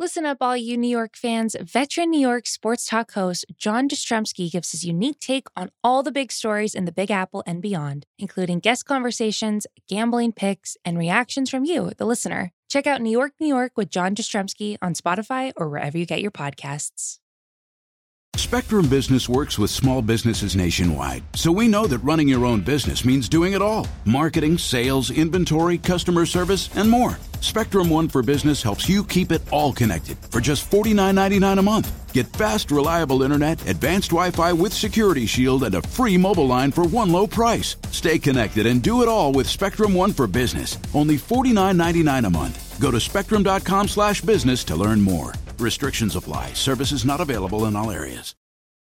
Listen up, all you New York fans. Veteran New York sports talk host John Jastremski gives his unique take on all the big stories in the Big Apple and beyond, including guest conversations, gambling picks, and reactions from you, the listener. Check out New York, New York with John Jastremski on Spotify or wherever you get your podcasts. Spectrum Business works with small businesses nationwide, so we know that running your own business means doing it all marketing, sales, inventory, customer service, and more. Spectrum One for Business helps you keep it all connected for just $49.99 a month. Get fast, reliable internet, advanced Wi Fi with Security Shield, and a free mobile line for one low price. Stay connected and do it all with Spectrum One for Business. Only $49.99 a month. Go to spectrum.com slash business to learn more. Restrictions apply. Services not available in all areas.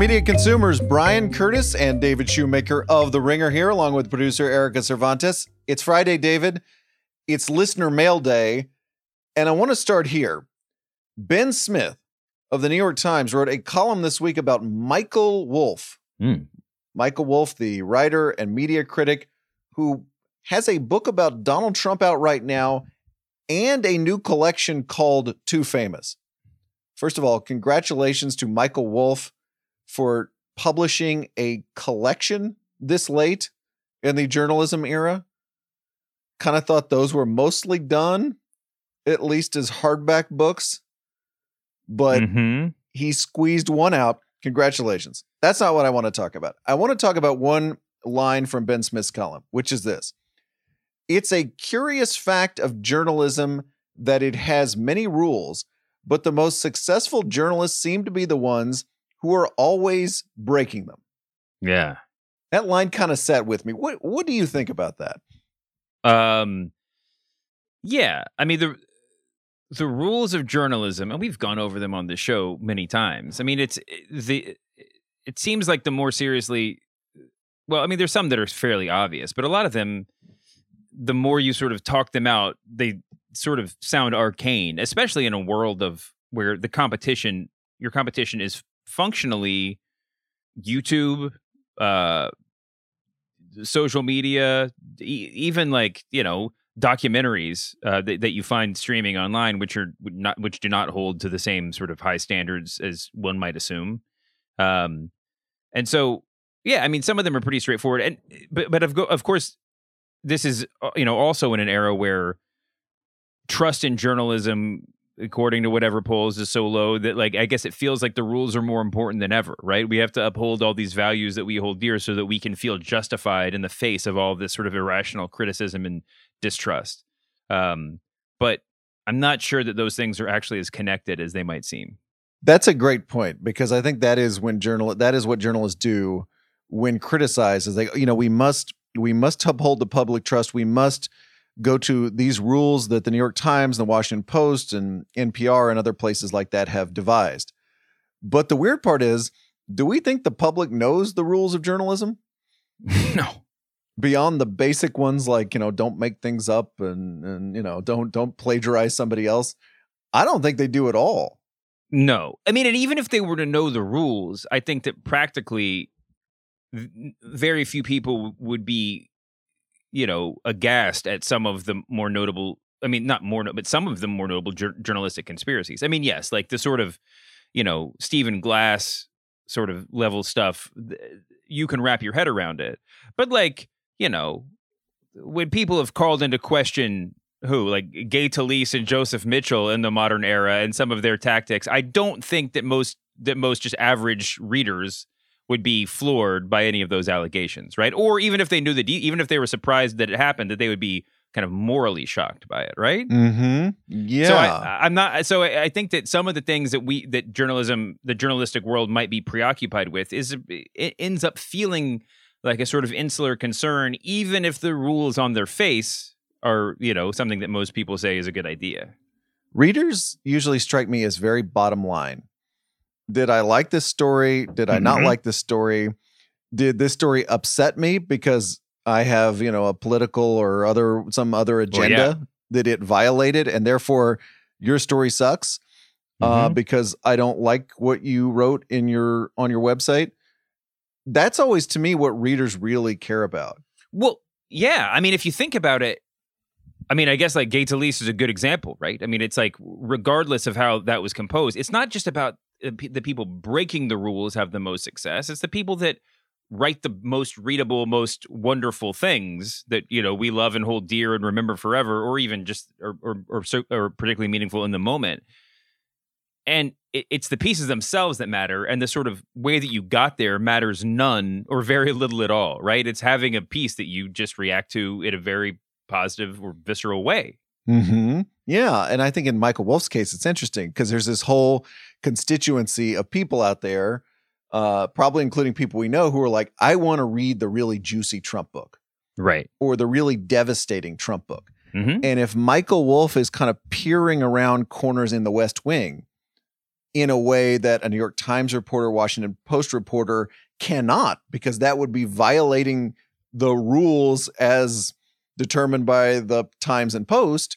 Media consumers. Bryan Curtis and David Shoemaker of The Ringer here, along with producer Erika Cervantes. It's Friday, David. It's listener mail day. And I want to start here. Ben Smith of the New York Times wrote a column this week about Michael Wolff. Mm. Michael Wolff, the writer and media critic who has a book about Donald Trump out right now and a new collection called Too Famous. First of all, congratulations to Michael Wolff for publishing a collection this late in the journalism era. Kind of thought those were mostly done, at least as hardback books, but Mhm. he squeezed one out. Congratulations. That's not what I want to talk about. I want to talk about one line from Ben Smith's column, which is this It's a curious fact of journalism that it has many rules, but the most successful journalists seem to be the ones who are always breaking them. Yeah. That line kind of sat with me. What what do you think about that? Um yeah, I mean the the rules of journalism and we've gone over them on the show many times. I mean it's the it seems like the more seriously well, I mean there's some that are fairly obvious, but a lot of them the more you sort of talk them out, they sort of sound arcane, especially in a world of where the competition your competition is functionally YouTube, uh social media, e- even like you know documentaries uh, that, that you find streaming online, which are not which do not hold to the same sort of high standards as one might assume. Um, and so, yeah, I mean, some of them are pretty straightforward, and but but of go- of course, this is uh, you know also in an era where trust in journalism according to whatever polls is so low that like i guess it feels like the rules are more important than ever right? We have to uphold all these values that we hold dear so that we can feel justified in the face of all this sort of irrational criticism and distrust. Um, but i'm not sure that those things are actually as connected as they might seem. That's a great point because I think that is when journal that is what journalists do when criticized is like you know we must we must uphold the public trust. We must go to these rules that the New York Times and the Washington Post and NPR and other places like that have devised. But the weird part is do we think the public knows the rules of journalism no beyond the basic ones like you know don't make things up and and you know don't don't plagiarize somebody else I don't think they do at all. No. I mean, and even if they were to know the rules, I think that practically very few people would be, you know, aghast at some of the more notable, I mean, not more, but some of the more notable jour- journalistic conspiracies. I mean, yes, like the sort of, you know, Stephen Glass sort of level stuff, you can wrap your head around it. But like, you know, when people have called into question who like Gay Talese and Joseph Mitchell in the modern era and some of their tactics, I don't think that most that most just average readers would be floored by any of those allegations, right? Or even if they knew that, even if they were surprised that it happened, that they would be kind of morally shocked by it, right? Mm-hmm. Yeah. So I, I'm not. So I I think that some of the things that we that journalism, the journalistic world, might be preoccupied with is it ends up feeling like a sort of insular concern, even if the rules on their face are you know something that most people say is a good idea. Readers usually strike me as very bottom line. Did I like this story? Did I not Mhm. like this story? Did this story upset me because I have, you know, a political or other some other agenda that it violated and therefore your story sucks uh, Mhm. because I don't like what you wrote in your on your website? That's always to me what readers really care about. Well, yeah. I mean, if you think about it, I mean, I guess like Gay Talese is a good example, right? I mean, it's like regardless of how that was composed, it's not just about Uh, the people breaking the rules have the most success. It's the people that write the most readable, most wonderful things that you know we love and hold dear and remember forever, or even just or or or, or particularly meaningful in the moment. And it, it's the pieces themselves that matter, and the sort of way that you got there matters none or very little at all, right? It's having a piece that you just react to in a very positive or visceral way. Mm-hmm. Yeah. And I think in Michael Wolff's case, it's interesting because there's this whole constituency of people out there, uh, probably including people we know, who are like, I want to read the really juicy Trump book Right. or the really devastating Trump book. Mm-hmm. And if Michael Wolf is kind of peering around corners in the West Wing in a way that a New York Times reporter, Washington Post reporter cannot, because that would be violating the rules as determined by the Times and Post,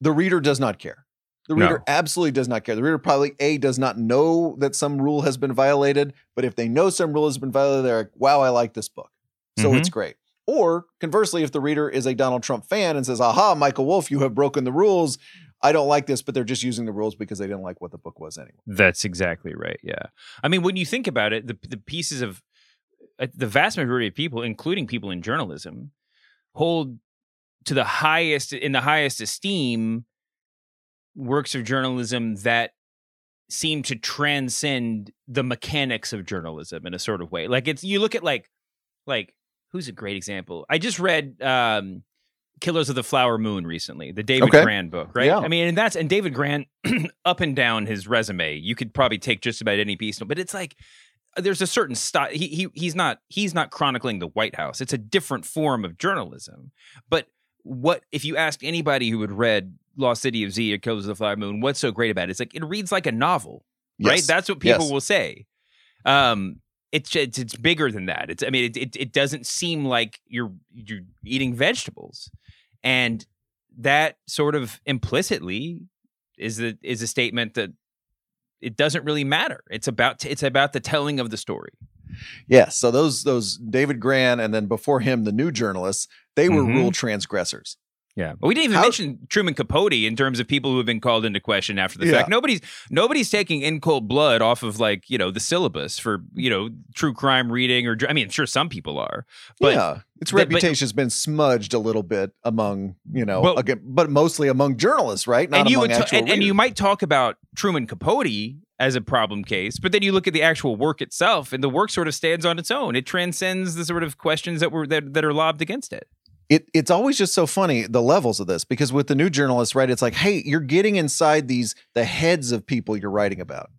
the reader does not care. The No. reader absolutely does not care. The reader probably A does not know that some rule has been violated, but if they know some rule has been violated, they're like, wow, I like this book. So Mhm. it's great. Or conversely, if the reader is a Donald Trump fan and says, aha, Michael Wolff, you have broken the rules. I don't like this, but they're just using the rules because they didn't like what the book was anyway. That's exactly right. Yeah. I mean, when you think about it, the the pieces of uh, the vast majority of people, including people in journalism, hold to the highest in the highest esteem works of journalism that seem to transcend the mechanics of journalism in a sort of way. Like it's you look at like like who's a great example? I just read um Killers of the Flower Moon recently, the David Okay. Grann book, right? Yeah. I mean, and that's and David Grann up and down his resume, you could probably take just about any piece, but it's like there's a certain style. He, he he's not he's not chronicling the White House. It's a different form of journalism. But what if you ask anybody who had read Lost City of Z or Killers of the Flower Moon, what's so great about it? It's like it reads like a novel, right? That's what people Yes. will say. Um, it's, it's it's bigger than that. It's I mean it, it it doesn't seem like you're you're eating vegetables, and that sort of implicitly is the is a statement that it doesn't really matter. It's about it's about the telling of the story. Yes. So those those David Grann and then before him the new journalists, they were Mhm. rule transgressors. Yeah, but we didn't even How- mention Truman Capote in terms of people who have been called into question after the Yeah. fact. Nobody's nobody's taking in cold blood off of like you know the syllabus for you know true crime reading or I mean sure some people are, but yeah, its but- but- reputation has been smudged a little bit among you know, But- again, but mostly among journalists, right? Not and you would ta- actual and, and you might talk about Truman Capote as a problem case, but then you look at the actual work itself, and the work sort of stands on its own. It transcends the sort of questions that were that, that are lobbed against it. It it's always just so funny the levels of this because with the new journalists, right? It's like, hey, you're getting inside these the heads of people you're writing about.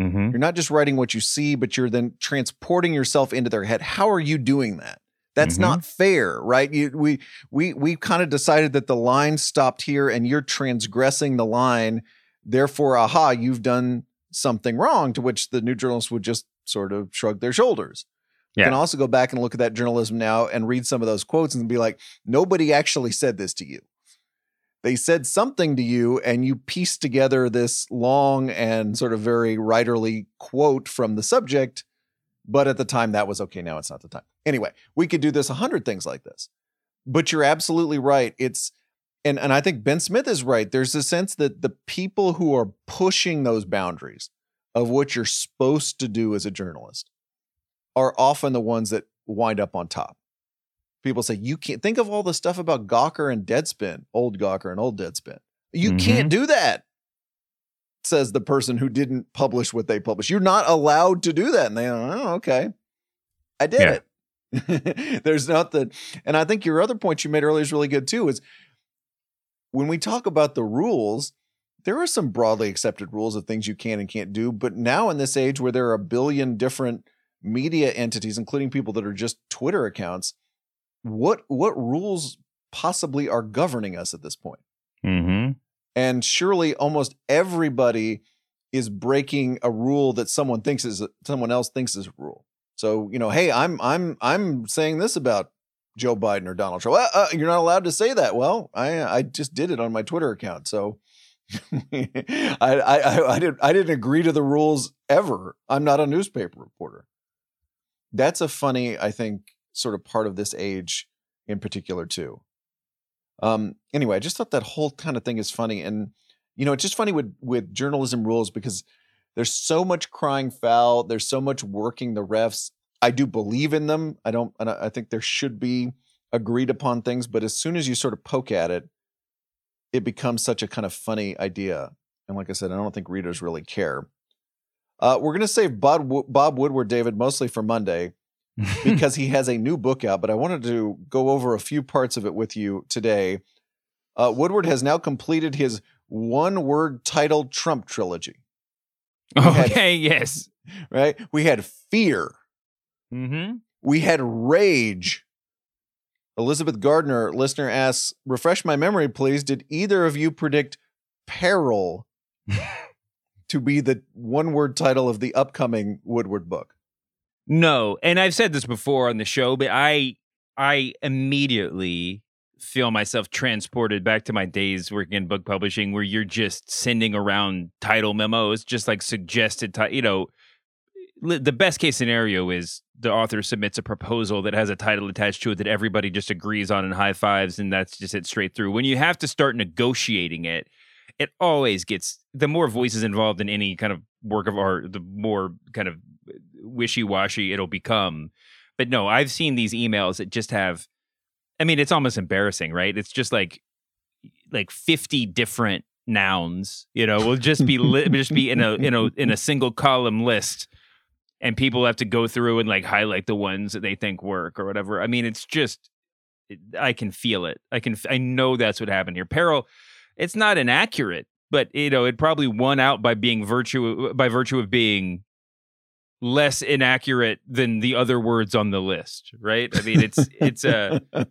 Mm-hmm. You're not just writing what you see, but you're then transporting yourself into their head. How are you doing that? That's Mhm. not fair, right? You, we we we kind of decided that the line stopped here, and you're transgressing the line. Therefore, aha, you've done something wrong. To which the new journalists would just sort of shrug their shoulders. You can also go back and look at that journalism now and read some of those quotes and be like, nobody actually said this to you. They said something to you, and you pieced together this long and sort of very writerly quote from the subject. But at the time, that was okay. Now it's not the time. Anyway, we could do this a hundred things like this. But you're absolutely right. It's and and I think Ben Smith is right. There's a sense that the people who are pushing those boundaries of what you're supposed to do as a journalist are often the ones that wind up on top. People say, you can't think of all the stuff about Gawker and Deadspin, old Gawker and old Deadspin. You Mhm. can't do that, says the person who didn't publish what they published. You're not allowed to do that. And they, oh, okay. I did Yeah. it. There's not the, and I think your other point you made earlier is really good too, is when we talk about the rules, there are some broadly accepted rules of things you can and can't do. But now, in this age where there are a billion different media entities, including people that are just Twitter accounts, what what rules possibly are governing us at this point? Mm-hmm. And surely, almost everybody is breaking a rule that someone thinks is someone else thinks is a rule. So you know, hey, I'm I'm I'm saying this about Joe Biden or Donald Trump. Uh, uh, you're not allowed to say that. Well, I I just did it on my Twitter account, so I, I I didn't I didn't agree to the rules ever. I'm not a newspaper reporter. That's a funny, I think, sort of part of this age in particular too. Um. Anyway, I just thought that whole kind of thing is funny, and you know, it's just funny with with journalism rules because there's so much crying foul. There's so much working the refs. I do believe in them. I don't. and I think there should be agreed upon things, but as soon as you sort of poke at it, it becomes such a kind of funny idea. And like I said, I don't think readers really care. Uh, we're going to save Bob, Bob Woodward, David, mostly for Monday because he has a new book out. But I wanted to go over a few parts of it with you today. Uh, Woodward has now completed his one word titled Trump trilogy. okay, had, yes. Right? We had fear. Mm-hmm. We had rage. Elizabeth Gardner, listener asks, refresh my memory, please. Did either of you predict peril to be the one word title of the upcoming Woodward book? No. And I've said this before on the show, but I I immediately feel myself transported back to my days working in book publishing where you're just sending around title memos, just like suggested, ti- you know, the best case scenario is the author submits a proposal that has a title attached to it that everybody just agrees on and high fives and that's just it straight through when you have to start negotiating it it always gets the more voices involved in any kind of work of art the more kind of uh, wishy-washy it'll become but no i've seen these emails that just have i mean it's almost embarrassing right it's just like like 50 different nouns you know will just be li- just be in a you know in a single column list and people have to go through and like highlight the ones that they think work or whatever. I mean, it's just I can feel it. I can I know that's what happened here. Peril, it's not inaccurate, but you know, it probably won out by being virtue by virtue of being less inaccurate than the other words on the list, right? I mean, it's it's a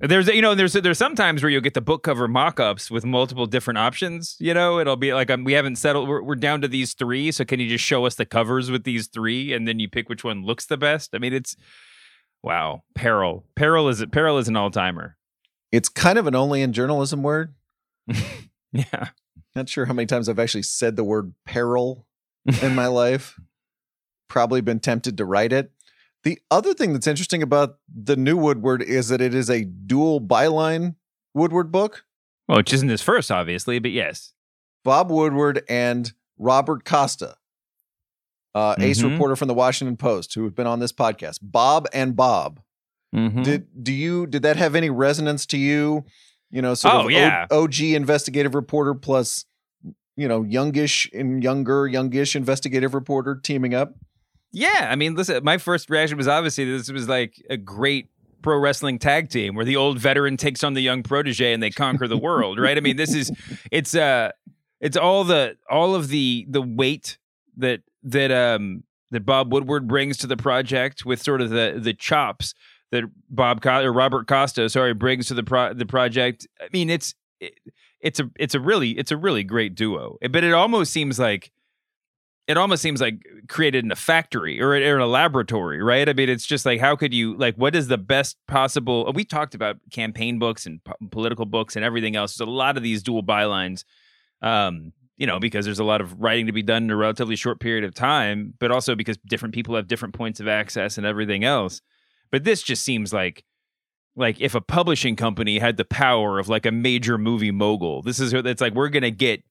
There's you know there's there's sometimes where you'll get the book cover mock-ups with multiple different options. You know, it'll be like um, we haven't settled. We're, we're down to these three. So can you just show us the covers with these three, and then you pick which one looks the best? I mean, it's wow. Peril, peril is peril is an all timer. It's kind of an only in journalism word. yeah, not sure how many times I've actually said the word peril in my life. Probably been tempted to write it. The other thing that's interesting about the new Woodward is that it is a dual byline Woodward book. Well, which isn't his first, obviously, but yes. Bob Woodward and Robert Costa, uh, mm-hmm. ace reporter from the Washington Post, who have been on this podcast. Bob and Bob. Mm-hmm. Did do you did that have any resonance to you? You know, sort oh, of yeah. o- OG investigative reporter plus, you know, youngish and younger, youngish investigative reporter teaming up. Yeah, I mean, listen, my first reaction was obviously this was like a great pro wrestling tag team where the old veteran takes on the young protege and they conquer the world, right? I mean, this is it's uh it's all the all of the the weight that that um that Bob Woodward brings to the project with sort of the the chops that Bob Co- or Robert Costa, sorry, brings to the pro- the project. I mean, it's it, it's a it's a really it's a really great duo. But it almost seems like it almost seems like created in a factory or in a laboratory, right? I mean, it's just like, how could you, like, what is the best possible? We talked about campaign books and po- political books and everything else. There's a lot of these dual bylines, um, you know, because there's a lot of writing to be done in a relatively short period of time, but also because different people have different points of access and everything else. But this just seems like, like if a publishing company had the power of like a major movie mogul, this is it's like we're gonna get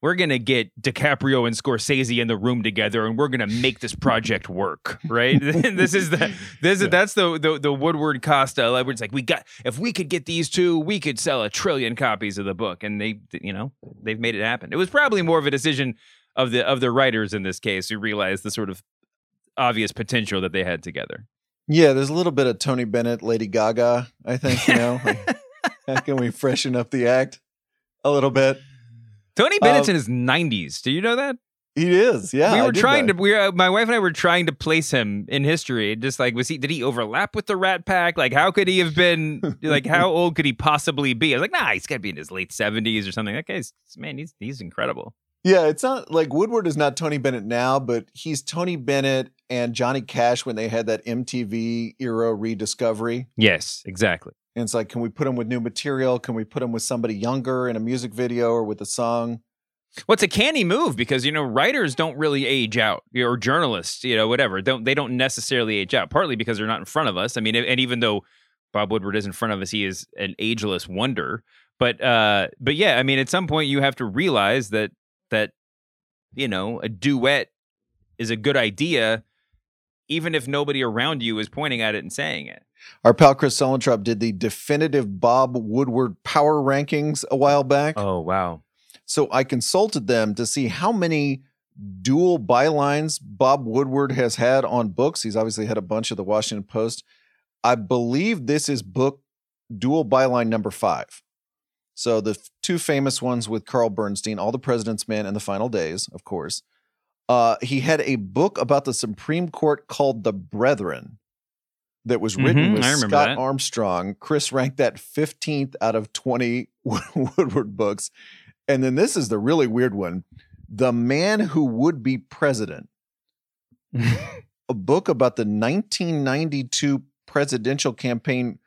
we're gonna get DiCaprio and Scorsese in the room together, and we're gonna make this project work, right? this is the this yeah. that's the, the the Woodward Costa. It's like we got if we could get these two, we could sell a trillion copies of the book, and they you know they've made it happen. It was probably more of a decision of the of the writers in this case who realized the sort of obvious potential that they had together. Yeah, there's a little bit of Tony Bennett, Lady Gaga. I think you know. Like, How can we freshen up the act a little bit? Tony Bennett's Um, in his 90s. Do you know that? He is. Yeah. we were trying to. We were, my wife and I were trying to place him in history. Just like was he? Did he overlap with the Rat Pack? Like how could he have been? like how old could he possibly be? I was like, nah, he's got to be in his late 70s or something. That guy's man. He's he's incredible. Yeah, it's not like Woodward is not Tony Bennett now, but he's Tony Bennett and Johnny Cash when they had that MTV era rediscovery. Yes, exactly. And it's like, can we put him with new material? Can we put him with somebody younger in a music video or with a song? Well, it's a canny move because you know writers don't really age out, or journalists, you know, whatever. Don't they don't necessarily age out? Partly because they're not in front of us. I mean, and even though Bob Woodward is in front of us, he is an ageless wonder. But uh, but yeah, I mean, at some point you have to realize that that you know a duet is a good idea, even if nobody around you is pointing at it and saying it. Our pal Chris Suellentrop did the definitive Bob Woodward power rankings a while back. Oh wow! So I consulted them to see how many dual bylines Bob Woodward has had on books. He's obviously had a bunch of the Washington Post. I believe this is book dual byline number five. So the f- two famous ones with Carl Bernstein, All the President's Men and The Final Days, of course. Uh, he had a book about the Supreme Court called The Brethren that was written Mhm, with Scott that. Armstrong. Chris ranked that 15th out of 20 Woodward books. And then this is the really weird one The Man Who Would Be President, a book about the 1992 presidential campaign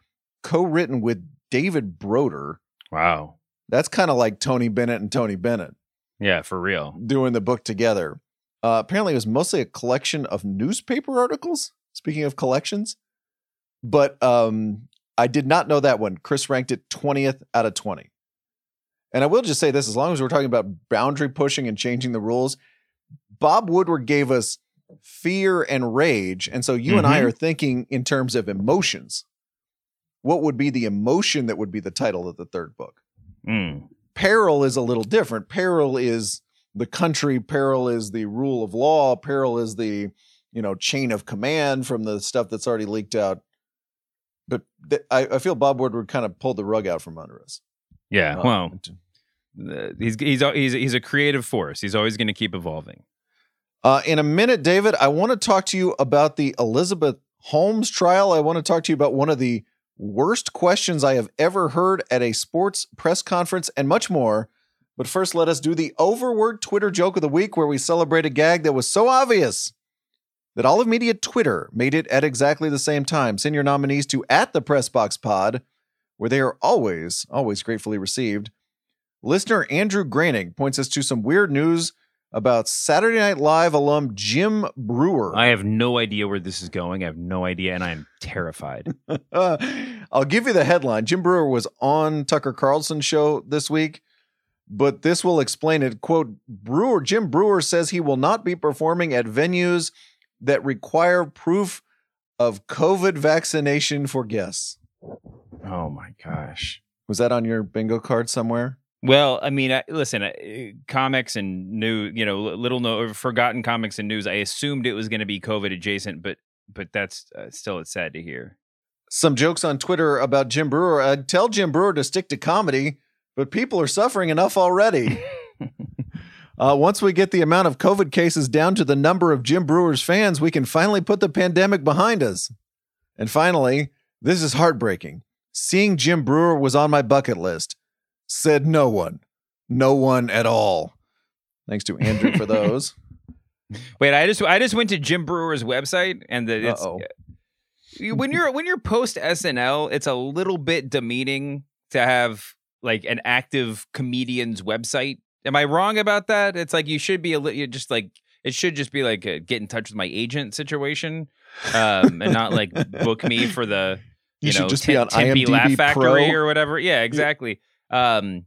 co written with David Broder. Wow! That's kind of like Tony Bennett and Tony Bennett Yeah, for real. doing the book together. Uh, apparently, it was mostly a collection of newspaper articles. Speaking of collections, but um, I did not know that one. Chris ranked it 20th out of 20. And I will just say this as long as we're talking about boundary pushing and changing the rules, Bob Woodward gave us fear and rage. And so you and I Mhm. are thinking in terms of emotions. What would be the emotion that would be the title of the third book? Mm. peril is a little different. Peril is the country, peril is the rule of law, peril is the, you know, chain of command from the stuff that's already leaked out. But th- I, I feel Bob Woodward kind of pulled the rug out from under us. Yeah. Uh, well, he's he's he's he's a creative force. He's always going to keep evolving. Uh, in a minute, David, I want to talk to you about the Elizabeth Holmes trial. I want to talk to you about one of the worst questions I have ever heard at a sports press conference and much more. But first, let us do the overword Twitter joke of the week where we celebrate a gag that was so obvious that all of media Twitter made it at exactly the same time. Send your nominees to at the Pressbox Pod, where they are always, always gratefully received. Listener Andrew Graning points us to some weird news about Saturday Night Live alum Jim Breuer. I have no idea where this is going. I have no idea, and I am terrified. I'll give you the headline. Jim Breuer was on Tucker Carlson's show this week, but this will explain it. Quote Breuer, Jim Breuer says he will not be performing at venues that require proof of COVID vaccination for guests. oh my gosh. Was that on your bingo card somewhere? Well, I mean, I, listen, I, comics and new, you know, little no forgotten comics and news. I assumed it was going to be COVID adjacent, but but that's uh, still it's sad to hear. Some jokes on Twitter about Jim Breuer. I'd tell Jim Breuer to stick to comedy, but people are suffering enough already. Uh, once we get the amount of COVID cases down to the number of Jim Breuer's fans, we can finally put the pandemic behind us. And finally, this is heartbreaking. Seeing Jim Breuer was on my bucket list. Said no one. No one at all. Thanks to Andrew for those. Wait, I just I just went to Jim Breuer's website, and the it's, Uh-oh. when you're when you're post SNL, it's a little bit demeaning to have like an active comedian's website. Am I wrong about that? It's like you should be a little just like it should just be like a get in touch with my agent situation, um, and not like book me for the You, you, should know just Tem- be on Tempe Laugh IMDb Factory Pro. or whatever. Yeah, exactly. Um,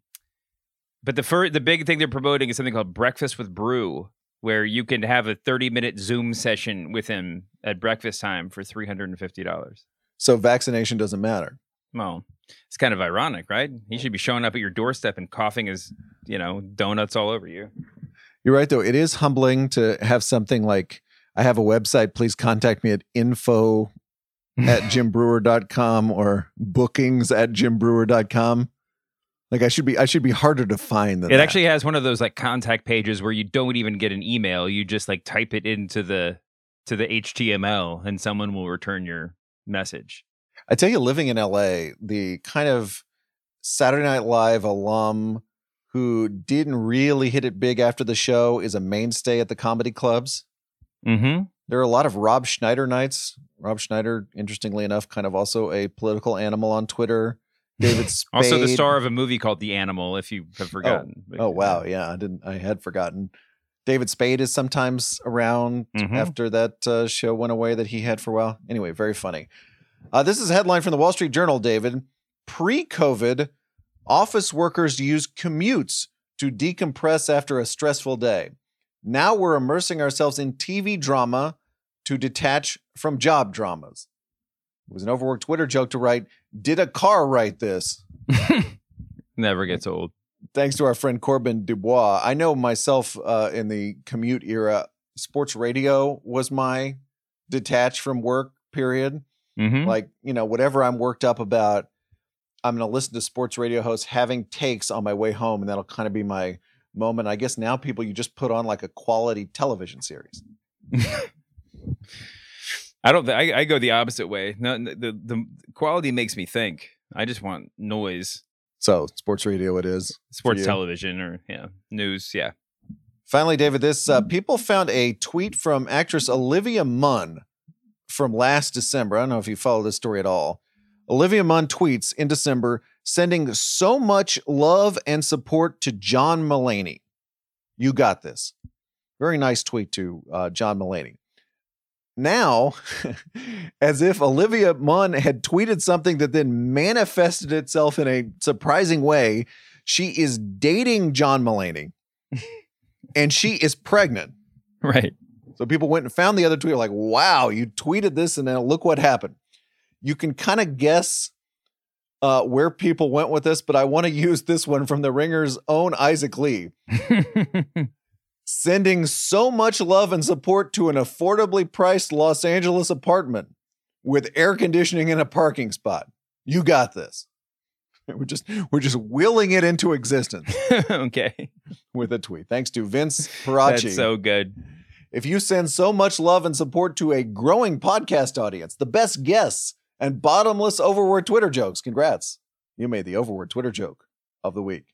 but the first, the big thing they're promoting is something called Breakfast with Brew, where you can have a 30 minute Zoom session with him at breakfast time for $350. So vaccination doesn't matter. Well, it's kind of ironic, right? He should be showing up at your doorstep and coughing his, you know, donuts all over you. You're right, though. It is humbling to have something like I have a website. Please contact me at info at jimbreuer.com or bookings at jimbreuer.com. Like I should be I should be harder to find than It that. actually has one of those like contact pages where you don't even get an email. You just like type it into the to the HTML and someone will return your message. I tell you, living in LA, the kind of Saturday Night Live alum who didn't really hit it big after the show is a mainstay at the comedy clubs. Mm-hmm. There are a lot of Rob Schneider nights. Rob Schneider, interestingly enough, kind of also a political animal on Twitter. David Spade. Also the star of a movie called The Animal, if you have forgotten. But, Oh wow, yeah, I didn't. I had forgotten. David Spade is sometimes around Mhm. after that uh, show went away that he had for a while. Anyway, very funny. Uh, this is a headline from the Wall Street Journal. David, pre-COVID, office workers use commutes to decompress after a stressful day. Now we're immersing ourselves in TV drama to detach from job dramas. It was an overworked Twitter joke to write, "Did a car write this?" Never gets old. thanks to our friend Corbin Dubois. I know myself uh, in the commute era, sports radio was my detached from work period. Mm-hmm. Like, you know, whatever I'm worked up about, I'm going to listen to sports radio hosts having takes on my way home, and that'll kind of be my moment. I guess now people, you just put on like a quality television series. I don't. I, I go the opposite way. No, the the quality makes me think. I just want noise. So, sports radio it is. Sports television or yeah, news. Yeah. Finally, David, this uh, people found a tweet from actress Olivia Munn from last December. I don't know if you follow this story at all. Olivia Munn tweets in December sending so much love and support to John Mulaney. You got this. Very nice tweet to uh, John Mulaney. Now, as if Olivia Munn had tweeted something that then manifested itself in a surprising way, she is dating John Mulaney and she is pregnant. Right. So people went and found the other tweet, like, wow, you tweeted this, and now look what happened. You can kind of guess uh, where people went with this, but I want to use this one from the Ringer's own Isaac Lee, sending so much love and support to an affordably priced Los Angeles apartment with air conditioning and a parking spot. You got this. We're just we're just willing it into existence okay. with a tweet. Thanks to Vince Parachi. That's so good. If you send so much love and support to a growing podcast audience, the best guests, and bottomless overword Twitter jokes, congrats. You made the overword Twitter joke of the week.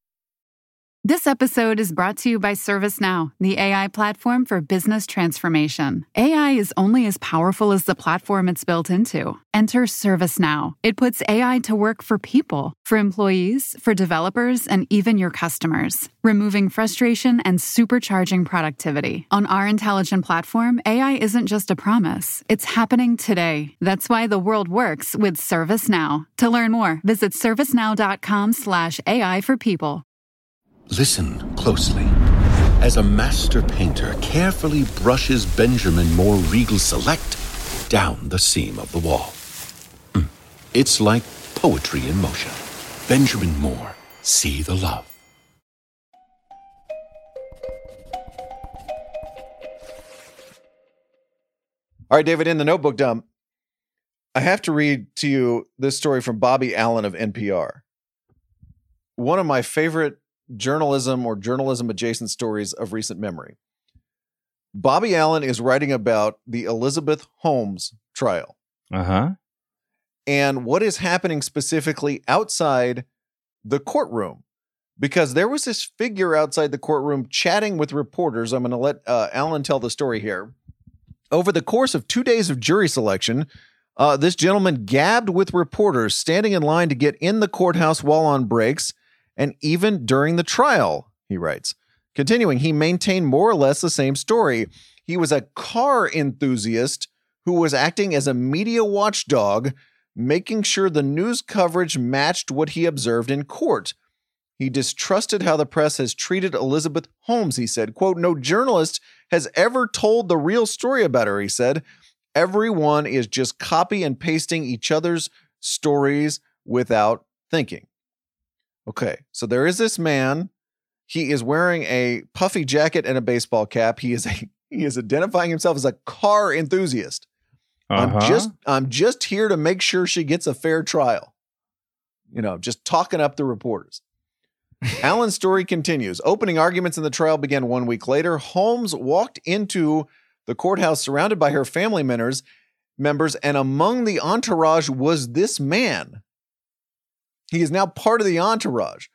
This episode is brought to you by ServiceNow, the AI platform for business transformation. AI is only as powerful as the platform it's built into. Enter ServiceNow. It puts AI to work for people, for employees, for developers, and even your customers, removing frustration and supercharging productivity. On our intelligent platform, AI isn't just a promise, it's happening today. That's why the world works with ServiceNow. To learn more, visit servicenow.com/slash AI for people. Listen closely. As a master painter carefully brushes Benjamin Moore Regal Select down the seam of the wall. Mm. It's like poetry in motion. Benjamin Moore, see the love. All right, David, in the notebook dump, I have to read to you this story from Bobby Allyn of NPR. One of my favorite journalism or journalism adjacent stories of recent memory. Bobby Allyn is writing about the Elizabeth Holmes trial Uh huh. and what is happening specifically outside the courtroom. Because there was this figure outside the courtroom chatting with reporters. I'm going to let uh, Allyn tell the story here. Over the course of two days of jury selection, uh, this gentleman gabbed with reporters standing in line to get in the courthouse while on breaks and even during the trial, he writes. Continuing, he maintained more or less the same story. He was a car enthusiast who was acting as a media watchdog, making sure the news coverage matched what he observed in court. He distrusted how the press has treated Elizabeth Holmes, he said. Quote, no journalist has ever told the real story about her, he said. Everyone is just copy and pasting each other's stories without thinking. Okay, so there is this man. He is wearing a puffy jacket and a baseball cap. He is a he is identifying himself as a car enthusiast. Uh-huh. I'm just I'm just here to make sure she gets a fair trial. You know, just talking up the reporters. Allyn's story continues. Opening arguments in the trial began one week later. Holmes walked into the courthouse surrounded by her family members, members, and among the entourage was this man. He is now part of the entourage.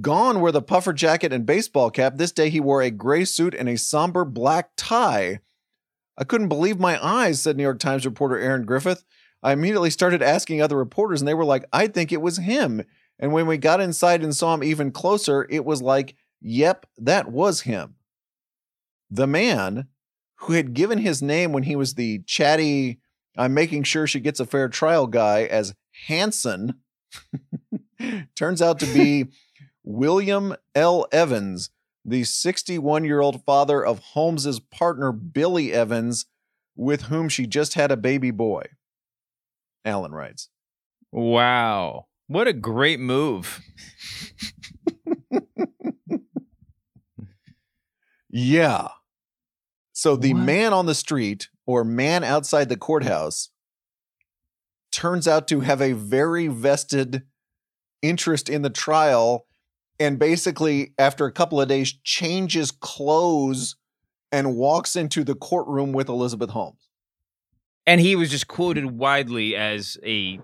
Gone were the puffer jacket and baseball cap. This day he wore a gray suit and a somber black tie. I couldn't believe my eyes, said New York Times reporter Erin Griffith. I immediately started asking other reporters, and they were like, I think it was him. And when we got inside and saw him even closer, it was like, yep, that was him. The man who had given his name when he was the chatty, I'm making sure she gets a fair trial guy as Hanson turns out to be William L. Evans, the 61 year old father of Holmes's partner, Billy Evans, with whom she just had a baby boy. Allyn writes. Wow. What a great move. Yeah. So the What? man on the street or man outside the courthouse turns out to have a very vested interest in the trial and basically after a couple of days changes clothes and walks into the courtroom with Elizabeth Holmes. And he was just quoted widely as a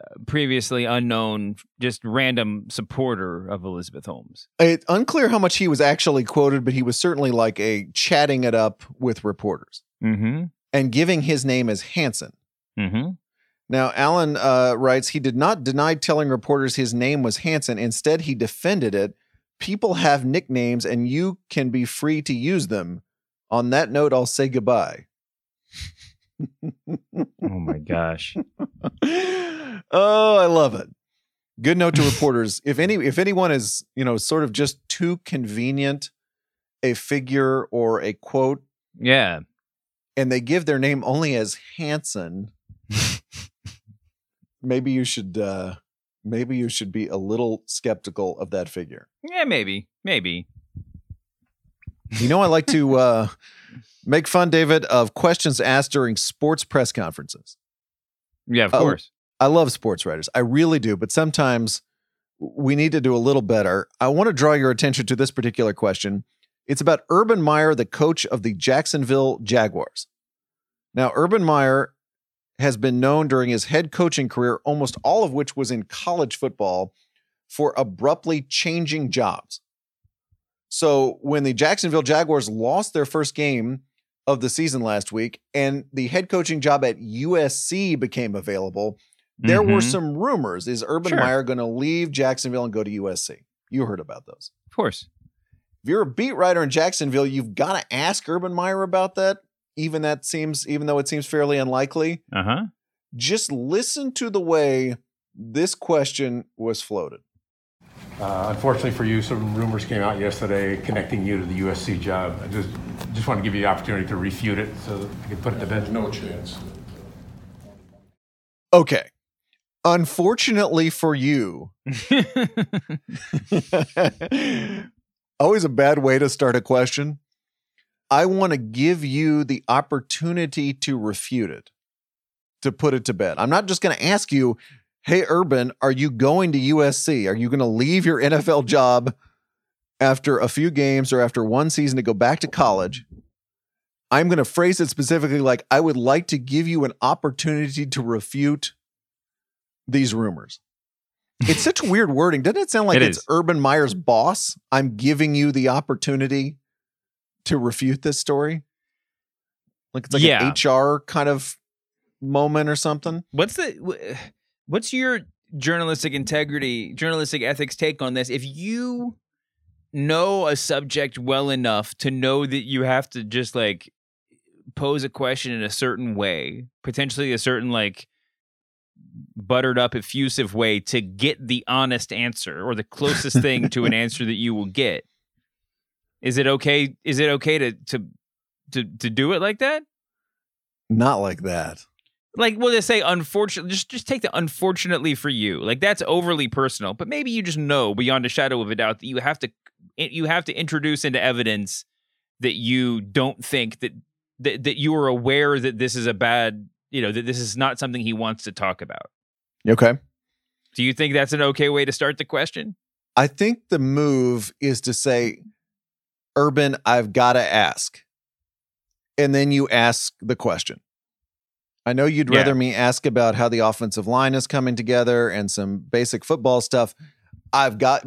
uh, previously unknown, just random supporter of Elizabeth Holmes. It's unclear how much he was actually quoted, but he was certainly like a chatting it up with reporters Mm-hmm. and giving his name as Hanson. Mm-hmm. Now, Allyn uh, writes he did not deny telling reporters his name was Hanson. Instead, he defended it. People have nicknames and you can be free to use them. On that note, I'll say goodbye. Oh my gosh. oh, I love it. Good note to reporters. If any if anyone is, you know, sort of just too convenient a figure or a quote Yeah. and they give their name only as Hanson, maybe you should uh maybe you should be a little skeptical of that figure. Yeah, maybe. Maybe. You know I like to uh make fun David of questions asked during sports press conferences. Yeah, of Oh, course. I love sports writers. I really do, but sometimes we need to do a little better. I want to draw your attention to this particular question. It's about Urban Meyer, the coach of the Jacksonville Jaguars. Now, Urban Meyer has been known during his head coaching career, almost all of which was in college football, for abruptly changing jobs. So, when the Jacksonville Jaguars lost their first game of the season last week and the head coaching job at USC became available, there were Mhm. some rumors. Is Urban Sure. Meyer going to leave Jacksonville and go to USC? You heard about those. Of course. If you're a beat writer in Jacksonville, you've got to ask Urban Meyer about that. Even that seems, even though it seems fairly unlikely, Uh-huh. just listen to the way this question was floated. Uh, unfortunately for you, some rumors came out yesterday connecting you to the USC job. I just just want to give you the opportunity to refute it so that I can put it to bed. No chance. Okay. Unfortunately for you, always a bad way to start a question. I want to give you the opportunity to refute it, to put it to bed. I'm not just going to ask you, hey, Urban, are you going to USC? Are you going to leave your NFL job after a few games or after one season to go back to college? I'm going to phrase it specifically like I would like to give you an opportunity to refute these rumors. It's such weird wording. Doesn't it sound like It it's is. Urban Meyer's boss? I'm giving you the opportunity to refute this story. Like it's like Yeah. an HR kind of moment or something. What's the what's your journalistic integrity, journalistic ethics take on this? If you know a subject well enough to know that you have to just like pose a question in a certain way, potentially a certain like buttered up, effusive way to get the honest answer or the closest thing to an answer that you will get. Is it okay? Is it okay to to to to do it like that? Not like that. Like, well, they say unfortunately. Just just take the unfortunately for you. Like that's overly personal, but maybe you just know beyond a shadow of a doubt that you have to you have to introduce into evidence that you don't think that that, that you are aware that this is a bad you know that this is not something he wants to talk about Okay. do you think that's an okay way to start the question I think the move is to say, Urban, I've got to ask. And then you ask the question. I know you'd Yeah. rather me ask about how the offensive line is coming together and some basic football stuff. I've got,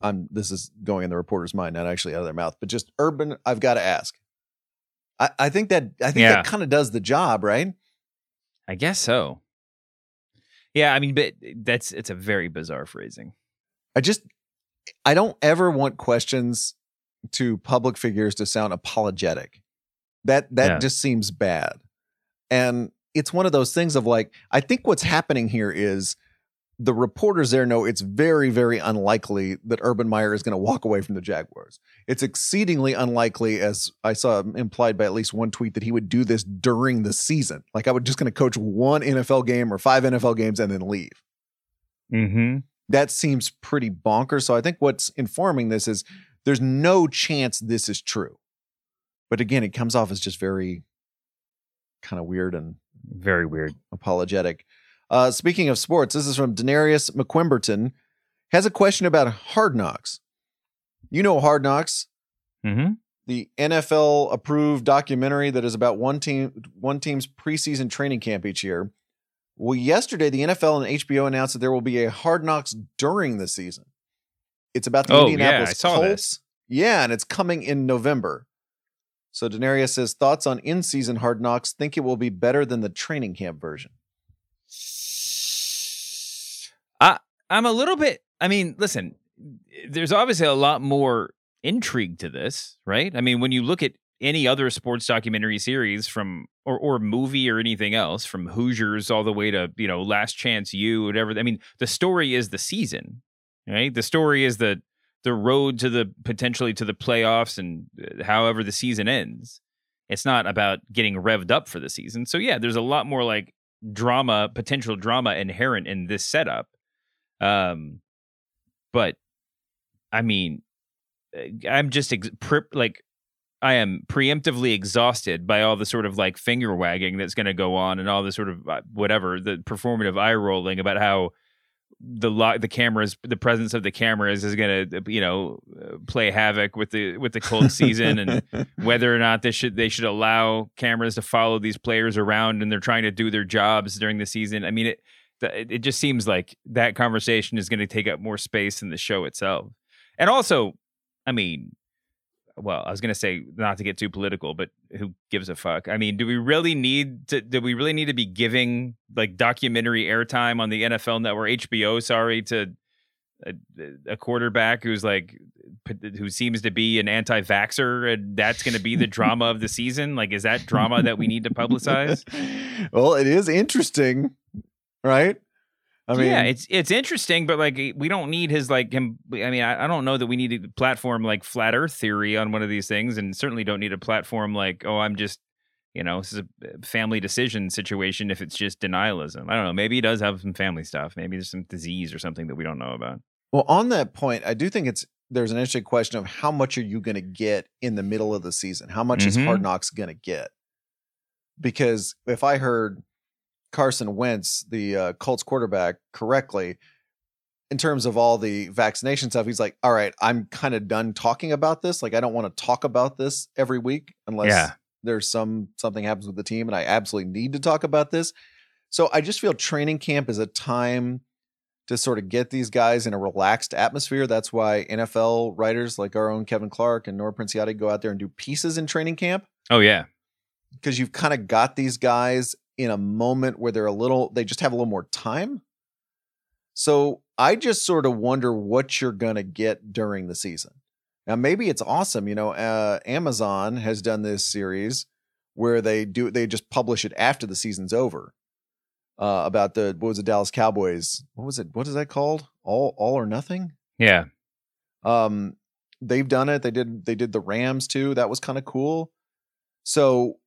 I'm, this is going in the reporter's mind, not actually out of their mouth, but just Urban, I've got to ask. I, I think that, I think Yeah. that kind of does the job, right? i guess so yeah i mean but that's it's a very bizarre phrasing I just I don't ever want questions to public figures to sound apologetic. That that Yeah. just seems bad. And it's one of those things of like I think what's happening here is the reporters there know it's very very unlikely that Urban Meyer is going to walk away from the Jaguars. It's exceedingly unlikely as I saw implied by at least one tweet that he would do this during the season. Like I would just going to coach one NFL game or five NFL games and then leave mm-hmm that seems pretty bonkers. So I think what's informing this is there's no chance this is true. But again, it comes off as just very kind of weird and very weird apologetic. Uh, speaking of sports, this is from Denarius McQuimberton. Has a question about Hard Knocks. You know Hard Knocks, mm-hmm the NFL approved documentary that is about one team one team's preseason training camp each year. Well, yesterday the NFL and HBO announced that there will be a Hard Knocks during the season. It's about the Oh, yeah, Indianapolis saw Colts. Yeah, and it's coming in November. So Denarius says thoughts on in-season Hard Knocks. Think it will be better than the training camp version. I I'm a little bit. I mean, listen, there's obviously a lot more intrigue to this, right? I mean, when you look at any other sports documentary series from or or movie or anything else, from Hoosiers all the way to you know Last Chance U, whatever. I mean, the story is the season, right? The story is the the road to the potentially to the playoffs and uh, however the season ends. It's not about getting revved up for the season. So yeah, there's a lot more like drama, potential drama inherent in this setup. Um, but I mean, uh, I'm just ex- pre- like I am preemptively exhausted by all the sort of like finger wagging that's going to go on and all the sort of uh, whatever the performative eye rolling about how the lo- the cameras the presence of the cameras is going to you know uh, play havoc with the with the Colts season and whether or not they should they should allow cameras to follow these players around and they're trying to do their jobs during the season. I mean it it just seems like that conversation is going to take up more space than the show itself. And also, I mean, well, I was going to say not to get too political, but who gives a fuck? I mean, do we really need to do we really need to be giving like documentary airtime on the NFL network HBO, sorry, to a, a quarterback who's like who seems to be an anti-vaxer and that's going to be the drama of the season like is that drama that we need to publicize well, it is interesting, right? I mean, yeah it's it's interesting but like we don't need his like him i mean I, I don't know that we need a platform like flat earth theory on one of these things and certainly don't need a platform like oh i'm just you know this is a family decision situation if it's just denialism i don't know maybe he does have some family stuff maybe there's some disease or something that we don't know about Well, on that point, I do think it's there's an interesting question of how much are you going to get in the middle of the season? How much is Mhm. Hard Knocks going to get? Because if I heard Carson Wentz, the uh, Colts quarterback, correctly, in terms of all the vaccination stuff, he's like, "All right, I'm kind of done talking about this. Like, I don't want to talk about this every week unless Yeah. there's some something happens with the team, and I absolutely need to talk about this." So I just feel training camp is a time to sort of get these guys in a relaxed atmosphere. That's why NFL writers like our own Kevin Clark and Nora Princiotti go out there and do pieces in training camp oh yeah because you've kind of got these guys in a moment where they're a little, they just have a little more time. So I just sort of wonder what you're going to get during the season. Now, maybe it's awesome. You know, uh, Amazon has done this series where they do, they just publish it after the season's over. uh, about the what was it Dallas Cowboys? What was it? What is that called? All all or nothing. Yeah. Um, they've done it. They did they did the Rams too. That was kind of cool. So,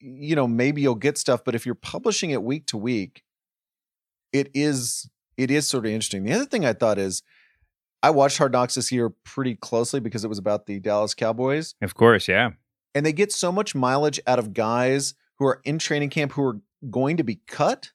you know, maybe you'll get stuff, but if you're publishing it week to week, it is it is sort of interesting. The other thing I thought is I watched Hard Knocks this year pretty closely because it was about the Dallas Cowboys. Of course, yeah. And they get so much mileage out of guys who are in training camp who are going to be cut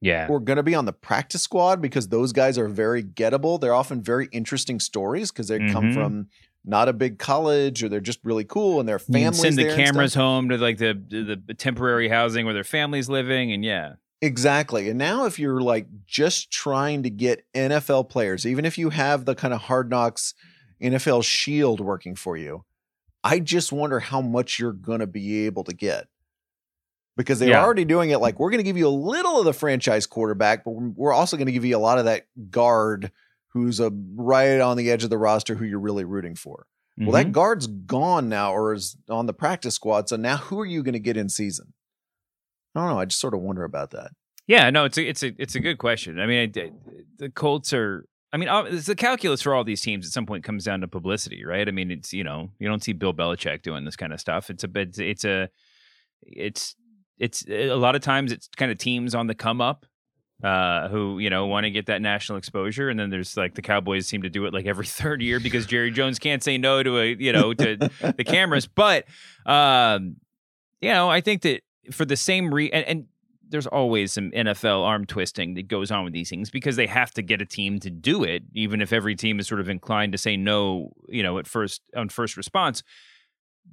Yeah. or going to be on the practice squad because those guys are very gettable. They're often very interesting stories because they come Mhm. from not a big college or they're just really cool and their families send the cameras home to like the, the the temporary housing where their family's living, and yeah, Exactly. And now if you're like just trying to get NFL players, even if you have the kind of hard knocks NFL shield working for you, I just wonder how much you're going to be able to get. Because they're Yeah. already doing it like we're going to give you a little of the franchise quarterback, but we're we're also going to give you a lot of that guard who's a right on the edge of the roster who you're really rooting for. Well, Mhm. that guard's gone now or is on the practice squad. So now who are you going to get in season? I don't know. I just sort of wonder about that. Yeah, no, it's a it's a it's a good question. I mean, I, the Colts are. I mean, uh, it's the calculus for all these teams at some point comes down to publicity, right? I mean, it's you know you don't see Bill Belichick doing this kind of stuff. It's a bit. It's a. It's it's a lot of times it's kind of teams on the come up. Uh, who you know want to get that national exposure, and then there's like the Cowboys seem to do it like every third year because Jerry Jones can't say no to a you know to the cameras. But um, you know, I think that for the same re and, and there's always some NFL arm twisting that goes on with these things because they have to get a team to do it, even if every team is sort of inclined to say no, you know, at first on first response.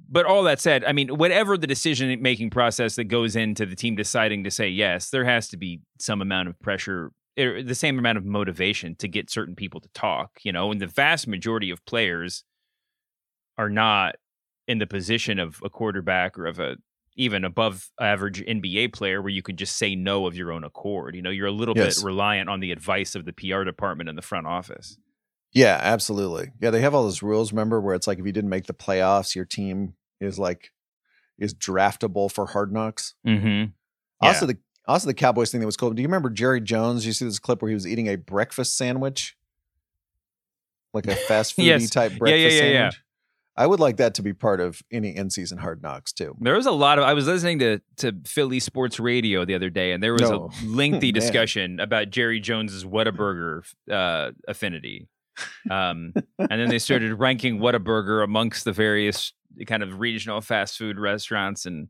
But all that said, I mean, whatever the decision making process that goes into the team deciding to say yes, there has to be some amount of pressure, er, the same amount of motivation to get certain people to talk, you know, and the vast majority of players are not in the position of a quarterback or of a even above average NBA player where you can just say no of your own accord. You know, you're a little Yes. bit reliant on the advice of the PR department in the front office. Yeah, absolutely. Yeah, they have all those rules, remember, where it's like if you didn't make the playoffs, your team is like is draftable for hard knocks. Mm-hmm. Also the also the Cowboys thing that was cool. Do you remember Jerry Jones? You see this clip where he was eating a breakfast sandwich? Like a fast foodie Yes. type breakfast yeah, yeah, yeah. sandwich. I would like that to be part of any in season hard knocks too. There was a lot of. I was listening to to Philly sports radio the other day, and there was No. a lengthy discussion about Jerry Jones's Whataburger uh, affinity. Um, and then they started ranking Whataburger amongst the various kind of regional fast food restaurants, and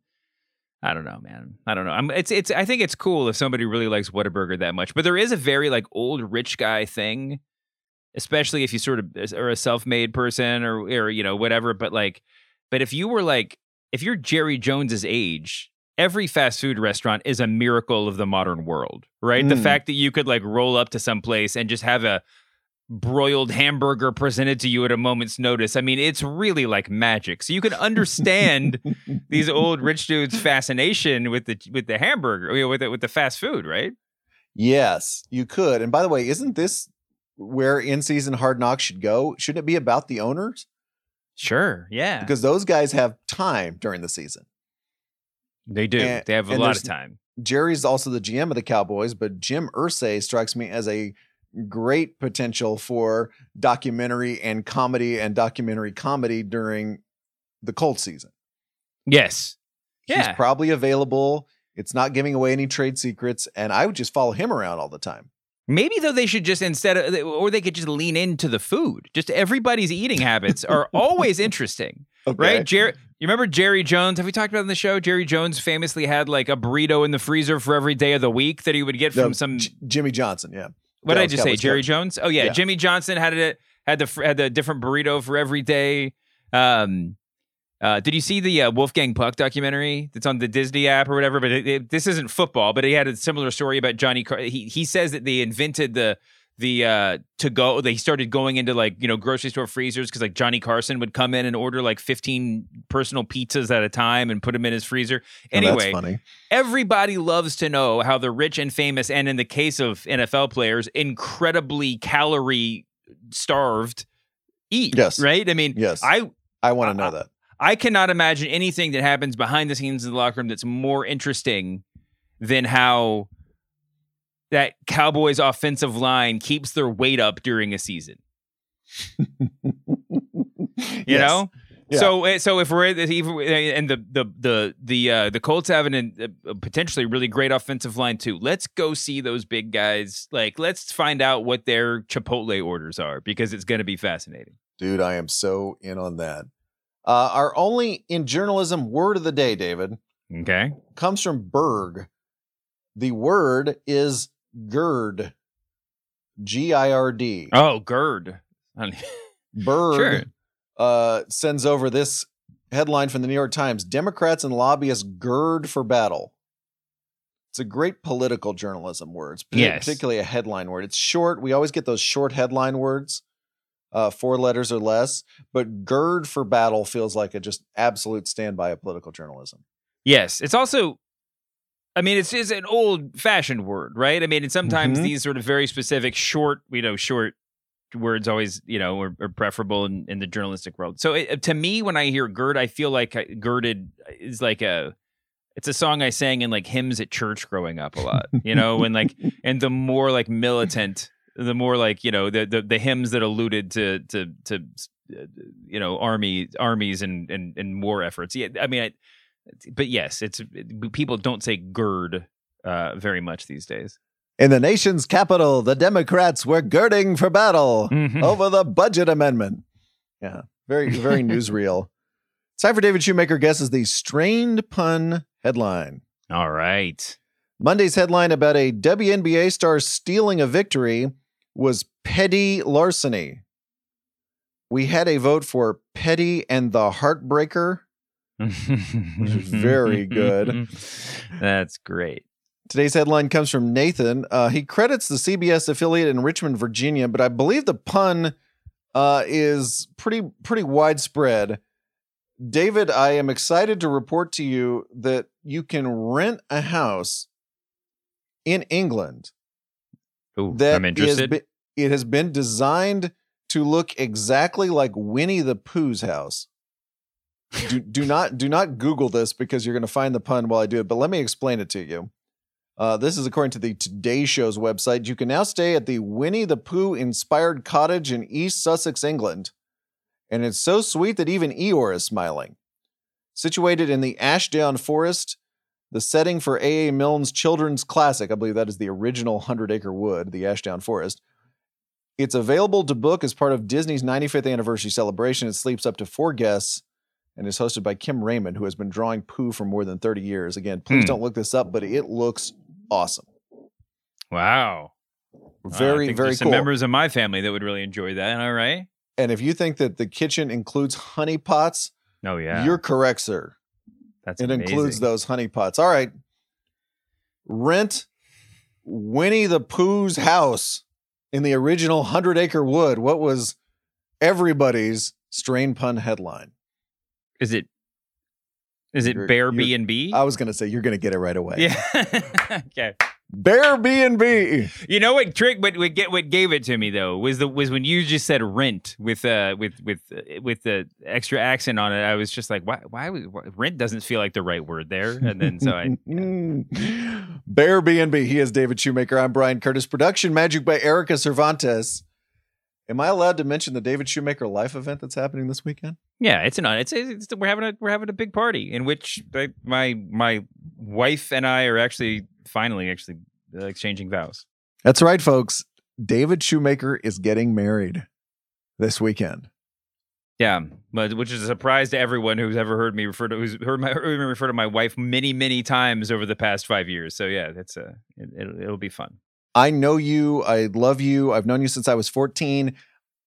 I don't know, man. I don't know. I'm, it's it's. I think it's cool if somebody really likes Whataburger that much, but there is a very like old rich guy thing especially if you sort of are a self-made person or or you know whatever but like but if you were like if you're Jerry Jones's age every fast food restaurant is a miracle of the modern world right the Mm. fact that you could like roll up to some place and just have a broiled hamburger presented to you at a moment's notice i mean it's really like magic so you can understand these old rich dudes fascination with the with the hamburger you know, with the, with the fast food right Yes, you could. And by the way, isn't this where in season hard knocks should go? Shouldn't it be about the owners? sure yeah Because those guys have time during the season. they do and- they have a lot of time Jerry's also the GM of the Cowboys, but Jim Irsay strikes me as a great potential for documentary and comedy and documentary comedy during the Colts season. yes Yeah. He's probably available. It's not giving away any trade secrets, and I would just follow him around all the time. Maybe though they should just instead of or they could just lean into the food. Just everybody's eating habits are always interesting, right? Jerry, you remember Jerry Jones? Have we talked about in the show? Jerry Jones famously had like a burrito in the freezer for every day of the week that he would get No, from some. J- Jimmy Johnson, yeah. What did I just say? Jerry. Jones? Oh yeah, Yeah. Jimmy Johnson had it had the had the different burrito for every day. Um, uh, did you see the uh, Wolfgang Puck documentary that's on the Disney app or whatever? But it, it, this isn't football, but he had a similar story about Johnny. Car- he he says that they invented the the uh to go. They started going into like you know grocery store freezers because like Johnny Carson would come in and order like fifteen personal pizzas at a time and put them in his freezer. Oh, that's Anyway, funny. everybody loves to know how the rich and famous, and in the case of NFL players, incredibly calorie starved eat. Yes. Right? I mean, Yes. I I want to know that. I cannot imagine anything that happens behind the scenes in the locker room that's more interesting than how that Cowboys offensive line keeps their weight up during a season. you Yes. know? Yeah. So, uh, so if we're even and the the the the uh, the Colts have an, a potentially really great offensive line too. Let's go see those big guys. Like, let's find out what their Chipotle orders are because it's going to be fascinating. Dude, I am so in on that. Uh, our only in journalism word of the day, David, Okay. comes from Berg. The word is gird. G I R D. Oh, Gerd. Berg Sure. uh, sends over this headline from the New York Times Democrats and lobbyists gird for battle. It's a great political journalism word. Yes. particularly a headline word. It's short. We always get those short headline words, uh, four letters or less. But gird for battle feels like a just absolute standby of political journalism. Yes, it's also. I mean, it's it's an old fashioned word, right? I mean, and sometimes Mhm. these sort of very specific, short, you know, short words always, you know, are, are preferable in, in the journalistic world. So it, to me, when I hear "gird," I feel like I- "girded" is like a. It's a song I sang in like hymns at church growing up a lot, you know, and like and the more like militant, the more like you know the the, the hymns that alluded to to to uh, you know army armies and and and war efforts. Yeah, I mean, I, but yes, it's people don't say gird uh, very much these days. In the nation's capital, the Democrats were girding for battle Mhm. over the budget amendment. Yeah, very, very newsreel. It's time for David Shoemaker guesses the strained pun headline. All right. Monday's headline about a WNBA star stealing a victory was petty larceny. We had a vote for Petty and the Heartbreaker. Which is very good. That's great. Today's headline comes from Nathan. Uh, he credits the CBS affiliate in Richmond, Virginia, but I believe the pun uh, is pretty pretty widespread. David, I am excited to report to you that you can rent a house in England Ooh, that I'm interested. it has been designed to look exactly like Winnie the Pooh's house. Do, do not do not Google this because you're going to find the pun while I do it. But let me explain it to you. Uh, this is according to the Today Show's website. You can now stay at the Winnie the Pooh inspired cottage in East Sussex, England, and it's so sweet that even Eeyore is smiling. Situated in the Ashdown Forest, the setting for A.A. Milne's children's classic, I believe that is the original Hundred Acre Wood, the Ashdown Forest. It's available to book as part of Disney's 95th anniversary celebration. It sleeps up to four guests and is hosted by Kim Raymond, who has been drawing Pooh for more than 30 years. Again, please Hmm. don't look this up, but it looks awesome. wow. Very, think very there's cool. Some members of my family that would really enjoy that. All right. And if you think that the kitchen includes honey pots, Oh yeah. you're correct, sir. That's it includes those honey pots. All right. Rent Winnie the Pooh's house in the original Hundred Acre Wood. What was everybody's strain pun headline? Is it? Is it You're- Bear B and B? I was going to say you're going to get it right away. Yeah. okay. Bear B and B. You know what trick? What what get what gave it to me though was the was when you just said rent with uh with with uh, with the extra accent on it. I was just like, why why, was, why rent doesn't feel like the right word there. And then so I Bear B and B. He is David Shoemaker. I'm Bryan Curtis. Production magic by Erika Cervantes. Am I allowed to mention the David Shoemaker life event that's happening this weekend? yeah, it's an it's, it's we're having a we're having a big party in which my my wife and I are actually finally actually uh, exchanging vows. That's right, folks. David Shoemaker is getting married this weekend. Yeah, but which is a surprise to everyone who's ever heard me refer to who's heard my heard me refer to my wife many many times over the past five years. So yeah, that's a it, it'll, it'll be fun. I know you. I love you. I've known you since I was 14.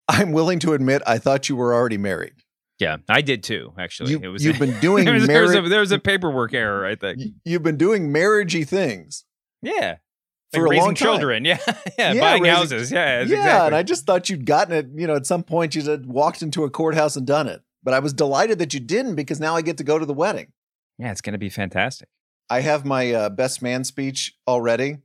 I'm willing to admit I thought you were already married. Yeah, I did too. Actually, You, it was you've been doing there, was, there, was a, there was a paperwork error. I think. You've been doing marriagey things. Yeah, For like a raising long time. children. Yeah, yeah, Yeah, buying raising- houses. Yeah, yeah, exactly. and I just thought you'd gotten it. You know, at some point you had walked into a courthouse and done it. But I was delighted that you didn't because now I get to go to the wedding. yeah, it's gonna be fantastic. I have my uh, best man speech already,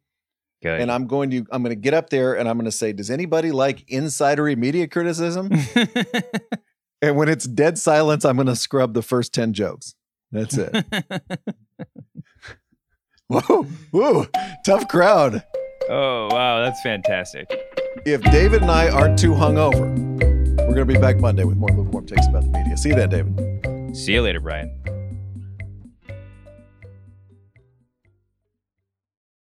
Good. and I'm going to I'm going to get up there and I'm going to say, "Does anybody like insidery media criticism?" and when it's dead silence, I'm going to scrub the first ten jokes. That's it. Whoa, whoa, tough crowd. Oh, wow. That's fantastic. If David and I aren't too hungover, we're going to be back Monday with more lukewarm takes about the media. See you then, David. See you later, Bryan.